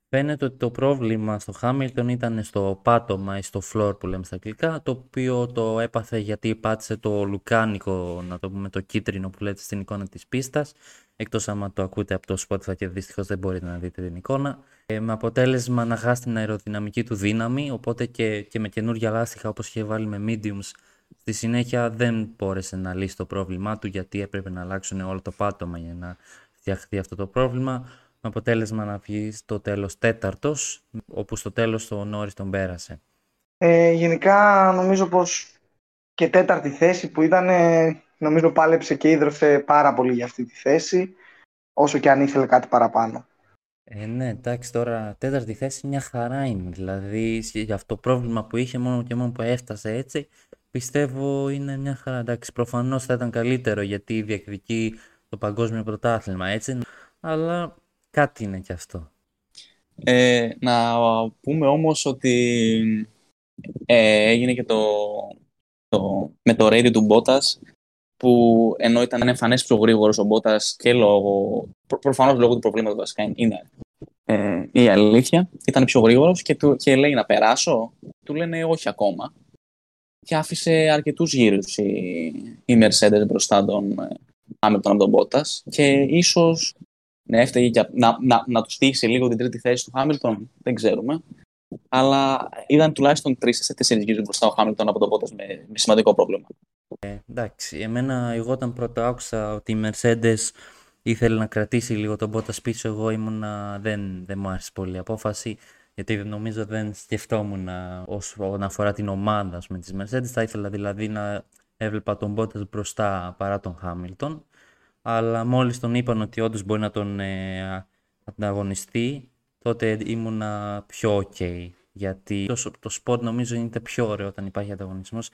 Φαίνεται ότι το πρόβλημα στο Χάμιλτον ήταν στο πάτωμα ή στο floor που λέμε στα αγγλικά, το οποίο το έπαθε γιατί πάτησε το λουκάνικο, να το πούμε το κίτρινο που λέτε στην εικόνα της πίστας, εκτός άμα το ακούτε από το Spotify και δυστυχώς δεν μπορείτε να δείτε την εικόνα, ε, με αποτέλεσμα να χάσει την αεροδυναμική του δύναμη, οπότε και, και με καινούργια λάστιχα όπως είχε βάλει με mediums Στη συνέχεια δεν μπόρεσε να λύσει το πρόβλημά του γιατί έπρεπε να αλλάξουν όλο το πάτωμα για να φτιαχτεί αυτό το πρόβλημα. Με αποτέλεσμα να βγει στο τέλος τέταρτος, όπου στο τέλος το Νόρις τον πέρασε. Ε, γενικά νομίζω πως και τέταρτη θέση που ήταν, νομίζω πάλεψε και ίδρωσε πάρα πολύ για αυτή τη θέση, όσο και αν ήθελε κάτι παραπάνω. Ε, ναι, εντάξει, τώρα τέταρτη θέση μια χαρά είναι. Δηλαδή, για αυτό το πρόβλημα που είχε, μόνο και μόνο που έφτασε έτσι, πιστεύω είναι μια χαρά. Εντάξει, προφανώς θα ήταν καλύτερο γιατί διεκδικεί το παγκόσμιο πρωτάθλημα, έτσι. Αλλά κάτι είναι κι αυτό. Ε, να πούμε όμως ότι ε, έγινε και το, το, με το radio του Μπότας που ενώ ήταν εμφανές πιο γρήγορος ο Μπότας και λόγω, προ, προφανώς λόγω του προβλήματος βασικά είναι ε, η αλήθεια, ήταν πιο γρήγορος και, και λέει να περάσω, του λένε όχι ακόμα και άφησε αρκετούς γύρους η, η Mercedes μπροστά τον Hamilton από τον Bottas και ίσως ναι, έφταιγε για, να, να, να τους στήχησε λίγο την τρίτη θέση του Hamilton, δεν ξέρουμε. Αλλά ήταν τουλάχιστον τρεις σε τέσσερις γύρους μπροστά ο Hamilton από τον Bottas με, με σημαντικό πρόβλημα. Ε, εντάξει, εμένα εγώ όταν πρώτα άκουσα ότι η Mercedes ήθελε να κρατήσει λίγο τον Bottas πίσω, εγώ ήμουνα, δεν, δεν μου άρεσε πολύ η απόφαση γιατί νομίζω δεν σκεφτόμουν όσον αφορά την ομάδα με τις Mercedes. Θα ήθελα δηλαδή να έβλεπα τον Bottas μπροστά παρά τον Hamilton. Αλλά μόλις τον είπαν ότι όντως μπορεί να τον ε, ανταγωνιστεί, τότε ήμουνα πιο ok. Γιατί το, το σπορ νομίζω είναι πιο ωραίο όταν υπάρχει ανταγωνισμός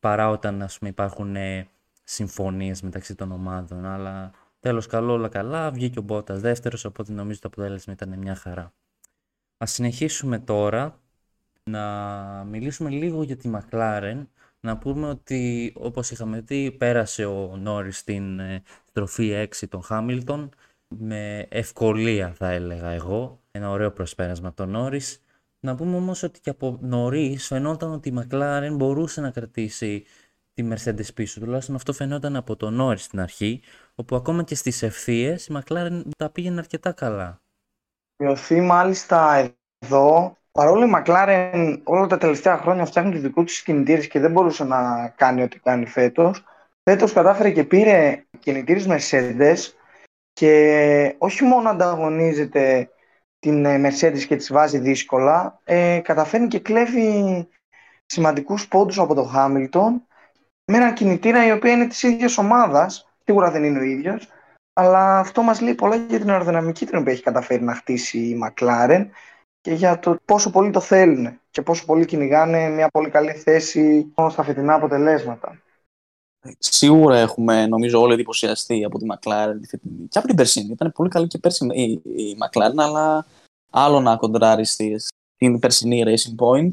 παρά όταν ας πούμε, υπάρχουν ε, συμφωνίες μεταξύ των ομάδων. Αλλά τέλος καλό όλα καλά, βγήκε ο Bottas δεύτερος, οπότε νομίζω το αποτέλεσμα ήταν μια χαρά. Ας συνεχίσουμε τώρα να μιλήσουμε λίγο για τη McLaren. Να πούμε ότι όπως είχαμε δει πέρασε ο Νόρις στην ε, στροφή 6 των Χάμιλτον με ευκολία θα έλεγα εγώ. Ένα ωραίο προσπέρασμα από τον Νόρις. Να πούμε όμως ότι και από νωρίς φαινόταν ότι η McLaren μπορούσε να κρατήσει τη Mercedes πίσω. Τουλάχιστον αυτό φαινόταν από τον Νόρις στην αρχή, όπου ακόμα και στις ευθείες η McLaren τα πήγαινε αρκετά καλά μειωθεί μάλιστα εδώ. Παρόλο η McLaren όλα τα τελευταία χρόνια φτιάχνει του δικού της κινητήρες και δεν μπορούσε να κάνει ό,τι κάνει φέτος. Φέτος κατάφερε και πήρε κινητήρες Mercedes και όχι μόνο ανταγωνίζεται την ε, Mercedes και τις βάζει δύσκολα, ε, καταφέρνει και κλέβει σημαντικούς πόντους από το Hamilton με ένα κινητήρα η οποία είναι της ίδιας ομάδας, σίγουρα δεν είναι ο ίδιος, αλλά αυτό μας λέει πολλά για την αεροδυναμική την οποία έχει καταφέρει να χτίσει η McLaren και για το πόσο πολύ το θέλουν και πόσο πολύ κυνηγάνε μια πολύ καλή θέση στα φετινά αποτελέσματα. Σίγουρα έχουμε, νομίζω, όλοι εντυπωσιαστεί από τη McLaren και από την Περσίνη. Ήταν πολύ καλή και πέρσι η, η McLaren, αλλά άλλο να κοντράρει στην περσινή Racing Point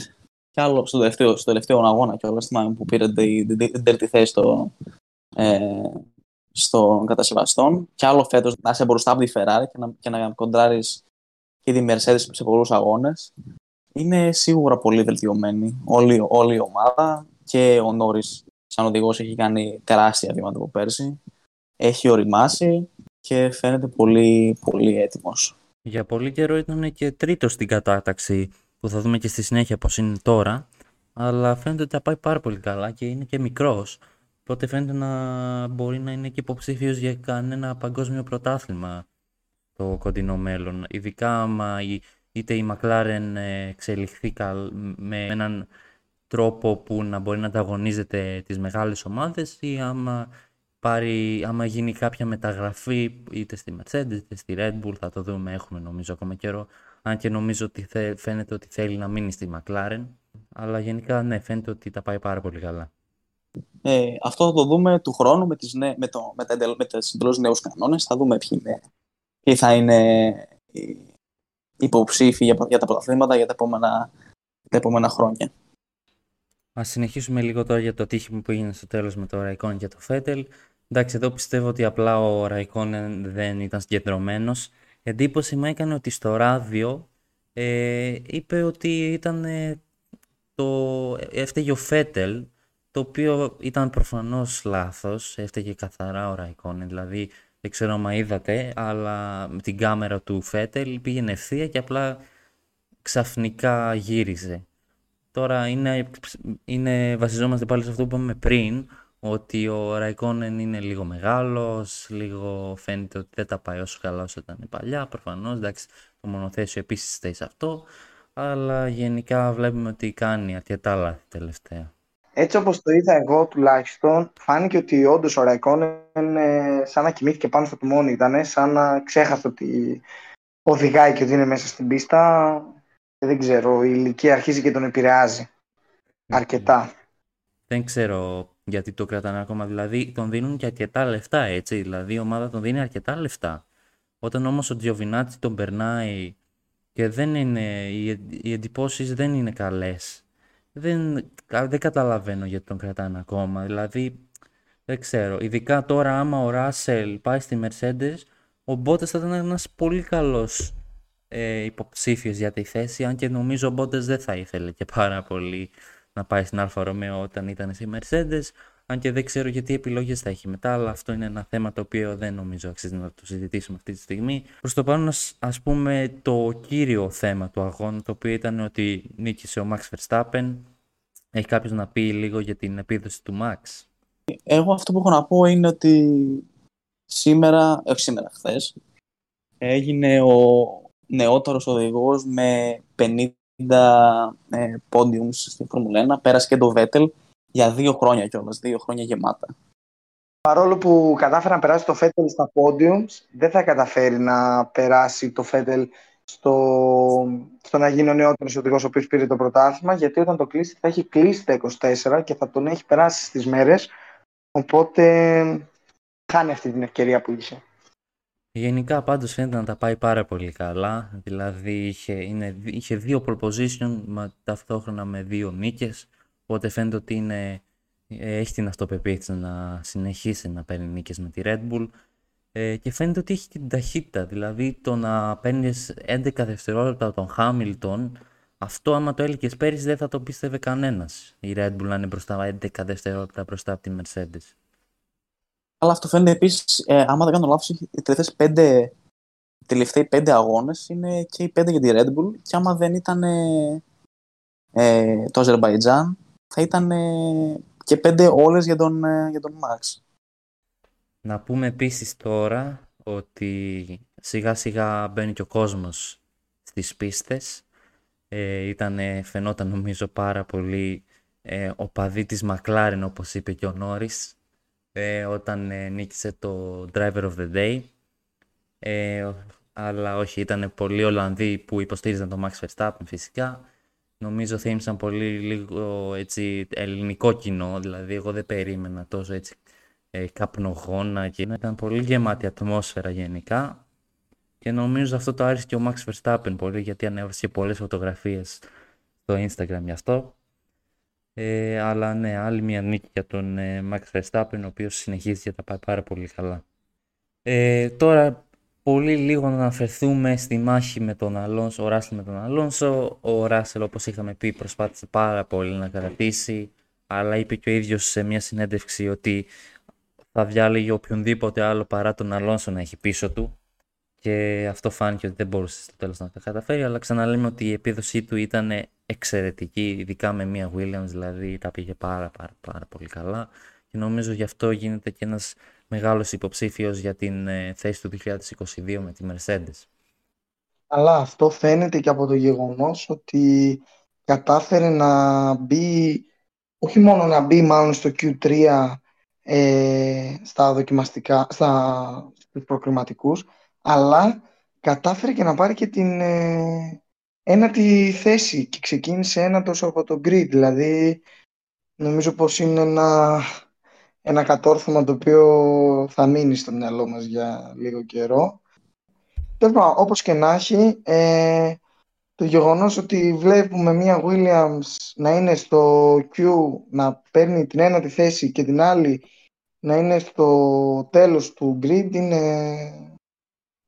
και άλλο στο τελευταίο, στο τελευταίο αγώνα και όλα που πήρε την, την τρίτη θέση στο, ε, στον κατασκευαστών και άλλο φέτος να είσαι μπροστά από τη Ferrari και να, και να κοντράρεις και τη Mercedes σε πολλούς αγώνες. Είναι σίγουρα πολύ βελτιωμένη όλη, όλη η ομάδα και ο Νόρι, σαν οδηγός, έχει κάνει τεράστια βήματα από πέρσι. Έχει οριμάσει και φαίνεται πολύ, πολύ έτοιμος. Για πολύ καιρό ήταν και τρίτος στην κατάταξη που θα δούμε και στη συνέχεια πώς είναι τώρα. Αλλά φαίνεται ότι θα πάει πάρα πολύ καλά και είναι και μικρός. Οπότε φαίνεται να μπορεί να είναι και υποψήφιος για κανένα παγκόσμιο πρωτάθλημα το κοντινό μέλλον. Ειδικά άμα είτε η McLaren εξελιχθεί με έναν τρόπο που να μπορεί να ανταγωνίζεται τις μεγάλες ομάδες ή άμα πάρει, άμα γίνει κάποια μεταγραφή είτε στη Mercedes είτε στη Red Bull, θα το δούμε, έχουμε νομίζω ακόμα καιρό. Αν και νομίζω ότι φαίνεται ότι θέλει να μείνει στη McLaren. Αλλά γενικά ναι, φαίνεται ότι τα πάει πάρα πολύ καλά. Ε, αυτό θα το δούμε του χρόνου με, τις με, το, με, τα, με εντελώς νέους κανόνες. Θα δούμε ποιοι, είναι, ποιοι θα είναι οι υποψήφοι για, για τα πρωταθλήματα για τα επόμενα, τα επόμενα χρόνια. Ας συνεχίσουμε λίγο τώρα για το τύχημα που έγινε στο τέλος με το Ραϊκόν και το Φέτελ. Εντάξει, εδώ πιστεύω ότι απλά ο Ραϊκόν δεν ήταν συγκεντρωμένος. Η εντύπωση μου έκανε ότι στο ράδιο ε, είπε ότι ήταν ε, το, έφταιγε ο Φέτελ, το οποίο ήταν προφανώς λάθος, έφταιγε καθαρά ο Ραϊκόν, δηλαδή δεν ξέρω αν είδατε, αλλά με την κάμερα του Φέτελ πήγαινε ευθεία και απλά ξαφνικά γύριζε. Τώρα είναι, είναι, βασιζόμαστε πάλι σε αυτό που είπαμε πριν, ότι ο Ραϊκόνεν είναι λίγο μεγάλος, λίγο φαίνεται ότι δεν τα πάει όσο καλά όσο ήταν παλιά, προφανώς, εντάξει, το μονοθέσιο επίσης στέει σε αυτό, αλλά γενικά βλέπουμε ότι κάνει αρκετά λάθη τελευταία. Έτσι όπως το είδα εγώ τουλάχιστον, φάνηκε ότι όντως ο Ραϊκόνεν ε, σαν να κοιμήθηκε πάνω στο τιμόνι ήταν, σαν να ξέχασε ότι οδηγάει και ότι είναι μέσα στην πίστα δεν ξέρω, η ηλικία αρχίζει και τον επηρεάζει αρκετά. Δεν ξέρω γιατί το κρατάνε ακόμα. Δηλαδή τον δίνουν και αρκετά λεφτά έτσι. Δηλαδή η ομάδα τον δίνει αρκετά λεφτά. Όταν όμως ο Τζιοβινάτσι τον περνάει και δεν είναι, οι, οι εντυπώσεις δεν είναι καλές. Δεν, δεν καταλαβαίνω γιατί τον κρατάνε ακόμα. Δηλαδή δεν ξέρω. Ειδικά τώρα άμα ο Ράσελ πάει στη Mercedes ο Μπότες θα ήταν ένας πολύ καλός ε, υποψήφιος για τη θέση, αν και νομίζω ο Μπότες δεν θα ήθελε και πάρα πολύ να πάει στην Alfa Romeo όταν ήταν στη Mercedes, αν και δεν ξέρω γιατί επιλογές θα έχει μετά, αλλά αυτό είναι ένα θέμα το οποίο δεν νομίζω αξίζει να το συζητήσουμε αυτή τη στιγμή. Προς το πάνω, ας πούμε, το κύριο θέμα του αγώνα, το οποίο ήταν ότι νίκησε ο Max Verstappen. Έχει κάποιος να πει λίγο για την επίδοση του Max; Εγώ αυτό που έχω να πω είναι ότι σήμερα, όχι σήμερα, χθες, έγινε ο, νεότερος οδηγός με 50 ε, podiums στην Φόρμουλα 1. Πέρασε και το Βέτελ για δύο χρόνια κιόλας, δύο χρόνια γεμάτα. Παρόλο που κατάφερε να περάσει το Φέτελ στα podiums, δεν θα καταφέρει να περάσει το Φέτελ στο, στο να γίνει ο νεότερος οδηγό ο οποίος πήρε το πρωτάθλημα, γιατί όταν το κλείσει θα έχει κλείσει τα 24 και θα τον έχει περάσει στις μέρες. Οπότε χάνει αυτή την ευκαιρία που είχε. Γενικά πάντως φαίνεται να τα πάει πάρα πολύ καλά. Δηλαδή είχε, είναι, είχε δύο proposition μα ταυτόχρονα με δύο νίκες. Οπότε φαίνεται ότι είναι, έχει την αυτοπεποίθηση να συνεχίσει να παίρνει νίκες με τη Red Bull. Ε, και φαίνεται ότι έχει την ταχύτητα. Δηλαδή το να παίρνεις 11 δευτερόλεπτα από τον Χάμιλτον, αυτό άμα το έλεγε πέρυσι δεν θα το πίστευε κανένας. Η Red Bull να είναι μπροστά 11 δευτερόλεπτα μπροστά από τη Mercedes. Αλλά αυτό φαίνεται επίσης, ε, άμα δεν κάνω λάθος, οι τελευταίε πέντε, τελευταίοι πέντε αγώνες είναι και οι πέντε για τη Red Bull. Και άμα δεν ήταν ε, ε, το Αζερβαϊτζάν, θα ήταν ε, και πέντε όλες για τον, ε, για τον Max. Να πούμε επίσης τώρα ότι σιγά σιγά μπαίνει και ο κόσμος στις πίστες. Ε, ήταν, φαινόταν νομίζω πάρα πολύ ε, οπαδί της Μακλάρεν όπως είπε και ο Νόρις ε, όταν ε, νίκησε το Driver of the Day. Ε, αλλά όχι, ήταν πολλοί Ολλανδοί που υποστήριζαν τον Max Verstappen φυσικά. Νομίζω θύμισαν πολύ λίγο έτσι, ελληνικό κοινό, δηλαδή εγώ δεν περίμενα τόσο έτσι ε, καπνογόνα και ήταν πολύ γεμάτη ατμόσφαιρα γενικά. Και νομίζω αυτό το άρεσε και ο Max Verstappen πολύ γιατί ανέβασε πολλές φωτογραφίες στο Instagram γι' αυτό. Ε, αλλά ναι, άλλη μια νίκη για τον ε, Max Verstappen, ο οποίος συνεχίζει και τα πάει πάρα πολύ καλά. Ε, τώρα, πολύ λίγο να αναφερθούμε στη μάχη με τον Αλόνσο, ο Ράσελ με τον Αλόνσο. Ο Ράσελ, όπως είχαμε πει, προσπάθησε πάρα πολύ να κρατήσει, αλλά είπε και ο ίδιος σε μια συνέντευξη ότι θα διάλεγε οποιονδήποτε άλλο παρά τον Αλόνσο να έχει πίσω του. Και αυτό φάνηκε ότι δεν μπορούσε στο τέλος να τα καταφέρει, αλλά ξαναλέμε ότι η επίδοσή του ήταν εξαιρετική, ειδικά με μία Williams, δηλαδή τα πήγε πάρα πάρα πάρα πολύ καλά και νομίζω γι' αυτό γίνεται και ένας μεγάλος υποψήφιος για την ε, θέση του 2022 με τη Mercedes. Αλλά αυτό φαίνεται και από το γεγονός ότι κατάφερε να μπει, όχι μόνο να μπει μάλλον στο Q3 ε, στα δοκιμαστικά, στα, στους προκριματικούς, αλλά κατάφερε και να πάρει και την ε, ένατη θέση και ξεκίνησε ένα τόσο από το grid. Δηλαδή, νομίζω πως είναι ένα, ένα κατόρθωμα το οποίο θα μείνει στο μυαλό μας για λίγο καιρό. Τέλος όπως και να έχει, ε, το γεγονός ότι βλέπουμε μία Williams να είναι στο Q, να παίρνει την ένατη θέση και την άλλη να είναι στο τέλος του grid είναι,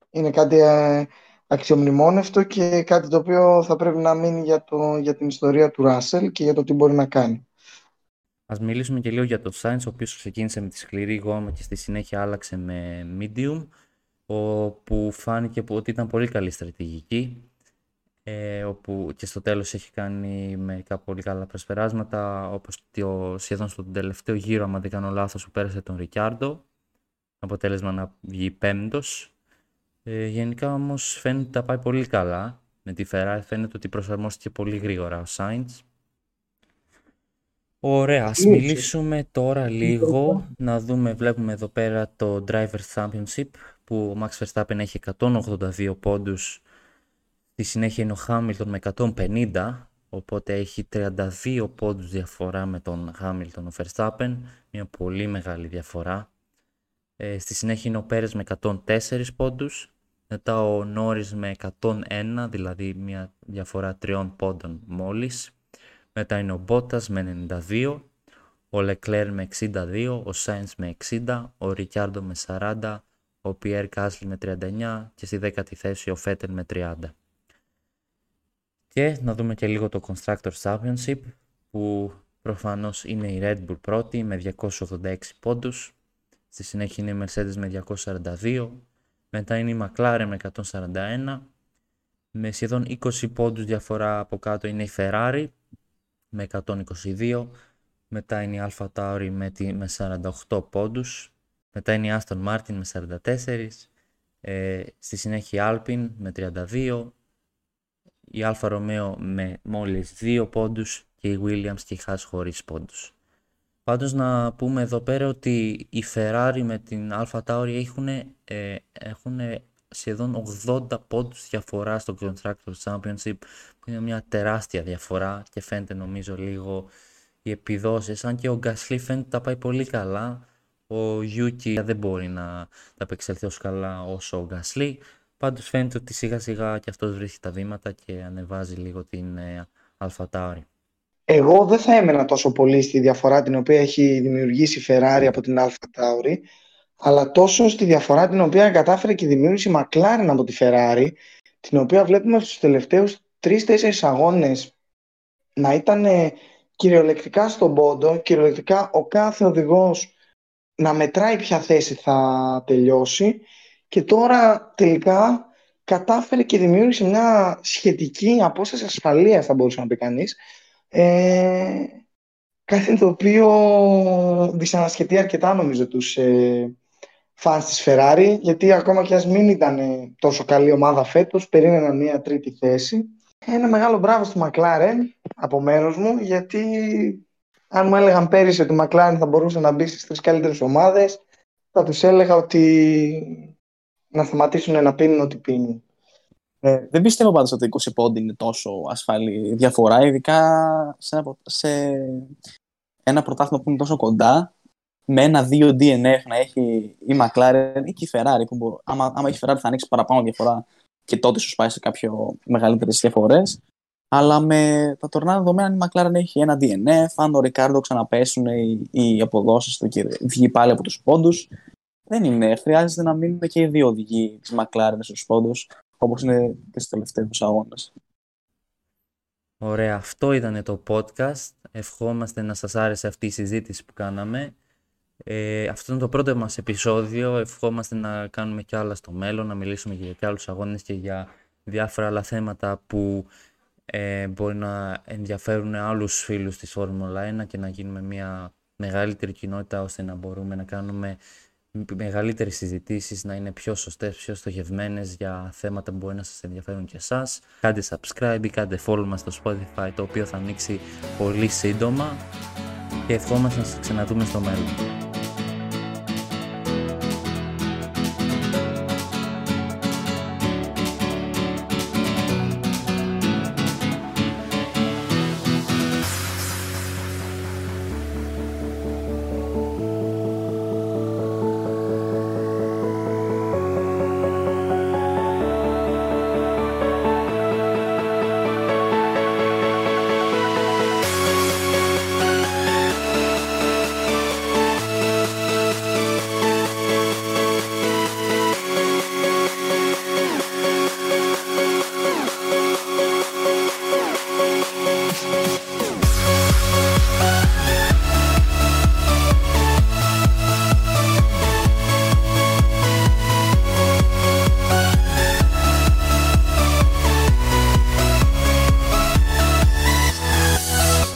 είναι κάτι ε, αξιομνημόνευτο και κάτι το οποίο θα πρέπει να μείνει για, το, για την ιστορία του Russell και για το τι μπορεί να κάνει. Ας μιλήσουμε και λίγο για το Sainz, ο οποίος ξεκίνησε με τη σκληρή γόμα και στη συνέχεια άλλαξε με medium, όπου φάνηκε ότι ήταν πολύ καλή στρατηγική, ε, όπου και στο τέλος έχει κάνει μερικά πολύ καλά προσπεράσματα, όπως το, σχεδόν στον τελευταίο γύρο, αν δεν κάνω λάθος, που πέρασε τον Ρικιάρντο, αποτέλεσμα να βγει πέμπτος. Ε, γενικά όμως φαίνεται ότι τα πάει πολύ καλά με τη Ferrari, φαίνεται ότι προσαρμόστηκε πολύ γρήγορα ο Sainz Ωραία, ας μιλήσουμε τώρα λίγο, να δούμε, βλέπουμε εδώ πέρα το Driver Championship που ο Max Verstappen έχει 182 πόντους, στη συνέχεια είναι ο Hamilton με 150, οπότε έχει 32 πόντους διαφορά με τον Hamilton ο Verstappen, μια πολύ μεγάλη διαφορά. Ε, στη συνέχεια είναι ο Πέρες με 104 πόντους, μετά ο Norris με 101, δηλαδή μια διαφορά 3 πόντων μόλις. Μετά είναι ο Μπότας με 92, ο Λεκλέρ με 62, ο Σάινς με 60, ο Ρικιάρντο με 40, ο Πιέρ Κάσλι με 39 και στη δέκατη θέση ο Φέτελ με 30. Και να δούμε και λίγο το Constructor Championship που προφανώς είναι η Red Bull πρώτη με 286 πόντους. Στη συνέχεια είναι η Mercedes με 242. Μετά είναι η McLaren με 141. Με σχεδόν 20 πόντους διαφορά από κάτω είναι η Ferrari με 122, μετά είναι η Alpha Tauri με, με 48 πόντους, μετά είναι η Aston Martin με 44, ε, στη συνέχεια η Alpine με 32, η Alfa Romeo με μόλις 2 πόντους και η Williams και η Haas χωρίς πόντους. Πάντως να πούμε εδώ πέρα ότι η Ferrari με την Alpha Tauri έχουν, ε, έχουν σχεδόν 80 πόντους διαφορά στο Constructor Championship που είναι μια τεράστια διαφορά και φαίνεται νομίζω λίγο οι επιδόσεις. Αν και ο Γκασλή φαίνεται τα πάει πολύ καλά ο Yuki δεν μπορεί να τα απεξελθεί όσο καλά όσο ο Γκασλή πάντως φαίνεται ότι σιγά σιγά και αυτός βρίσκει τα βήματα και ανεβάζει λίγο την ε, Alpha Εγώ δεν θα έμενα τόσο πολύ στη διαφορά την οποία έχει δημιουργήσει η Ferrari από την Alpha Tauri αλλά τόσο στη διαφορά την οποία κατάφερε και δημιούργησε η McLaren από τη Ferrari, την οποία βλέπουμε στους τελευταίους τρεις-τέσσερις αγώνες να ήταν κυριολεκτικά στον πόντο, κυριολεκτικά ο κάθε οδηγός να μετράει ποια θέση θα τελειώσει και τώρα τελικά κατάφερε και δημιούργησε μια σχετική απόσταση ασφαλείας θα μπορούσε να πει κανείς ε, κάτι το οποίο δυσανασχετεί αρκετά νομίζω τους, ε, φανς της Ferrari, γιατί ακόμα και ας μην ήταν τόσο καλή ομάδα φέτος, περίμενα μια τρίτη θέση. Ένα μεγάλο μπράβο στη McLaren από μέρος μου, γιατί αν μου έλεγαν πέρυσι ότι η McLaren θα μπορούσε να μπει στις τρεις καλύτερες ομάδες, θα τους έλεγα ότι να σταματήσουν να πίνουν ό,τι πίνουν. Ε, δεν πιστεύω πάντως ότι 20 πόντι είναι τόσο ασφαλή διαφορά, ειδικά σε ένα, σε ένα πρωτάθλημα που είναι τόσο κοντά με ένα-δύο DNF να έχει η McLaren ή και η Ferrari. Που μπορεί, άμα, άμα έχει η Ferrari θα ανοίξει παραπάνω διαφορά και τότε σου πάει σε κάποιο μεγαλύτερες διαφορές. Αλλά με τα τωρινά δεδομένα η McLaren έχει ένα DNF. Αν ο Ρικάρντο ξαναπέσουν οι, οι αποδόσεις του και βγει πάλι από τους πόντους, δεν είναι. Χρειάζεται να μείνουν και οι δύο οδηγοί της McLaren στους πόντους, όπως είναι και στους τελευταίους αγώνες. Ωραία, αυτό ήταν το podcast. Ευχόμαστε να σας άρεσε αυτή η συζήτηση που κάναμε. Ε, αυτό είναι το πρώτο μας επεισόδιο. Ευχόμαστε να κάνουμε κι άλλα στο μέλλον, να μιλήσουμε για κι άλλους αγώνες και για διάφορα άλλα θέματα που ε, μπορεί να ενδιαφέρουν άλλους φίλους της Φόρμουλα 1 και να γίνουμε μια μεγαλύτερη κοινότητα ώστε να μπορούμε να κάνουμε μεγαλύτερες συζητήσεις, να είναι πιο σωστές, πιο στοχευμένες για θέματα που μπορεί να σας ενδιαφέρουν και εσάς. Κάντε subscribe ή κάντε follow μας στο Spotify, το οποίο θα ανοίξει πολύ σύντομα και ευχόμαστε να σας ξαναδούμε στο μέλλον.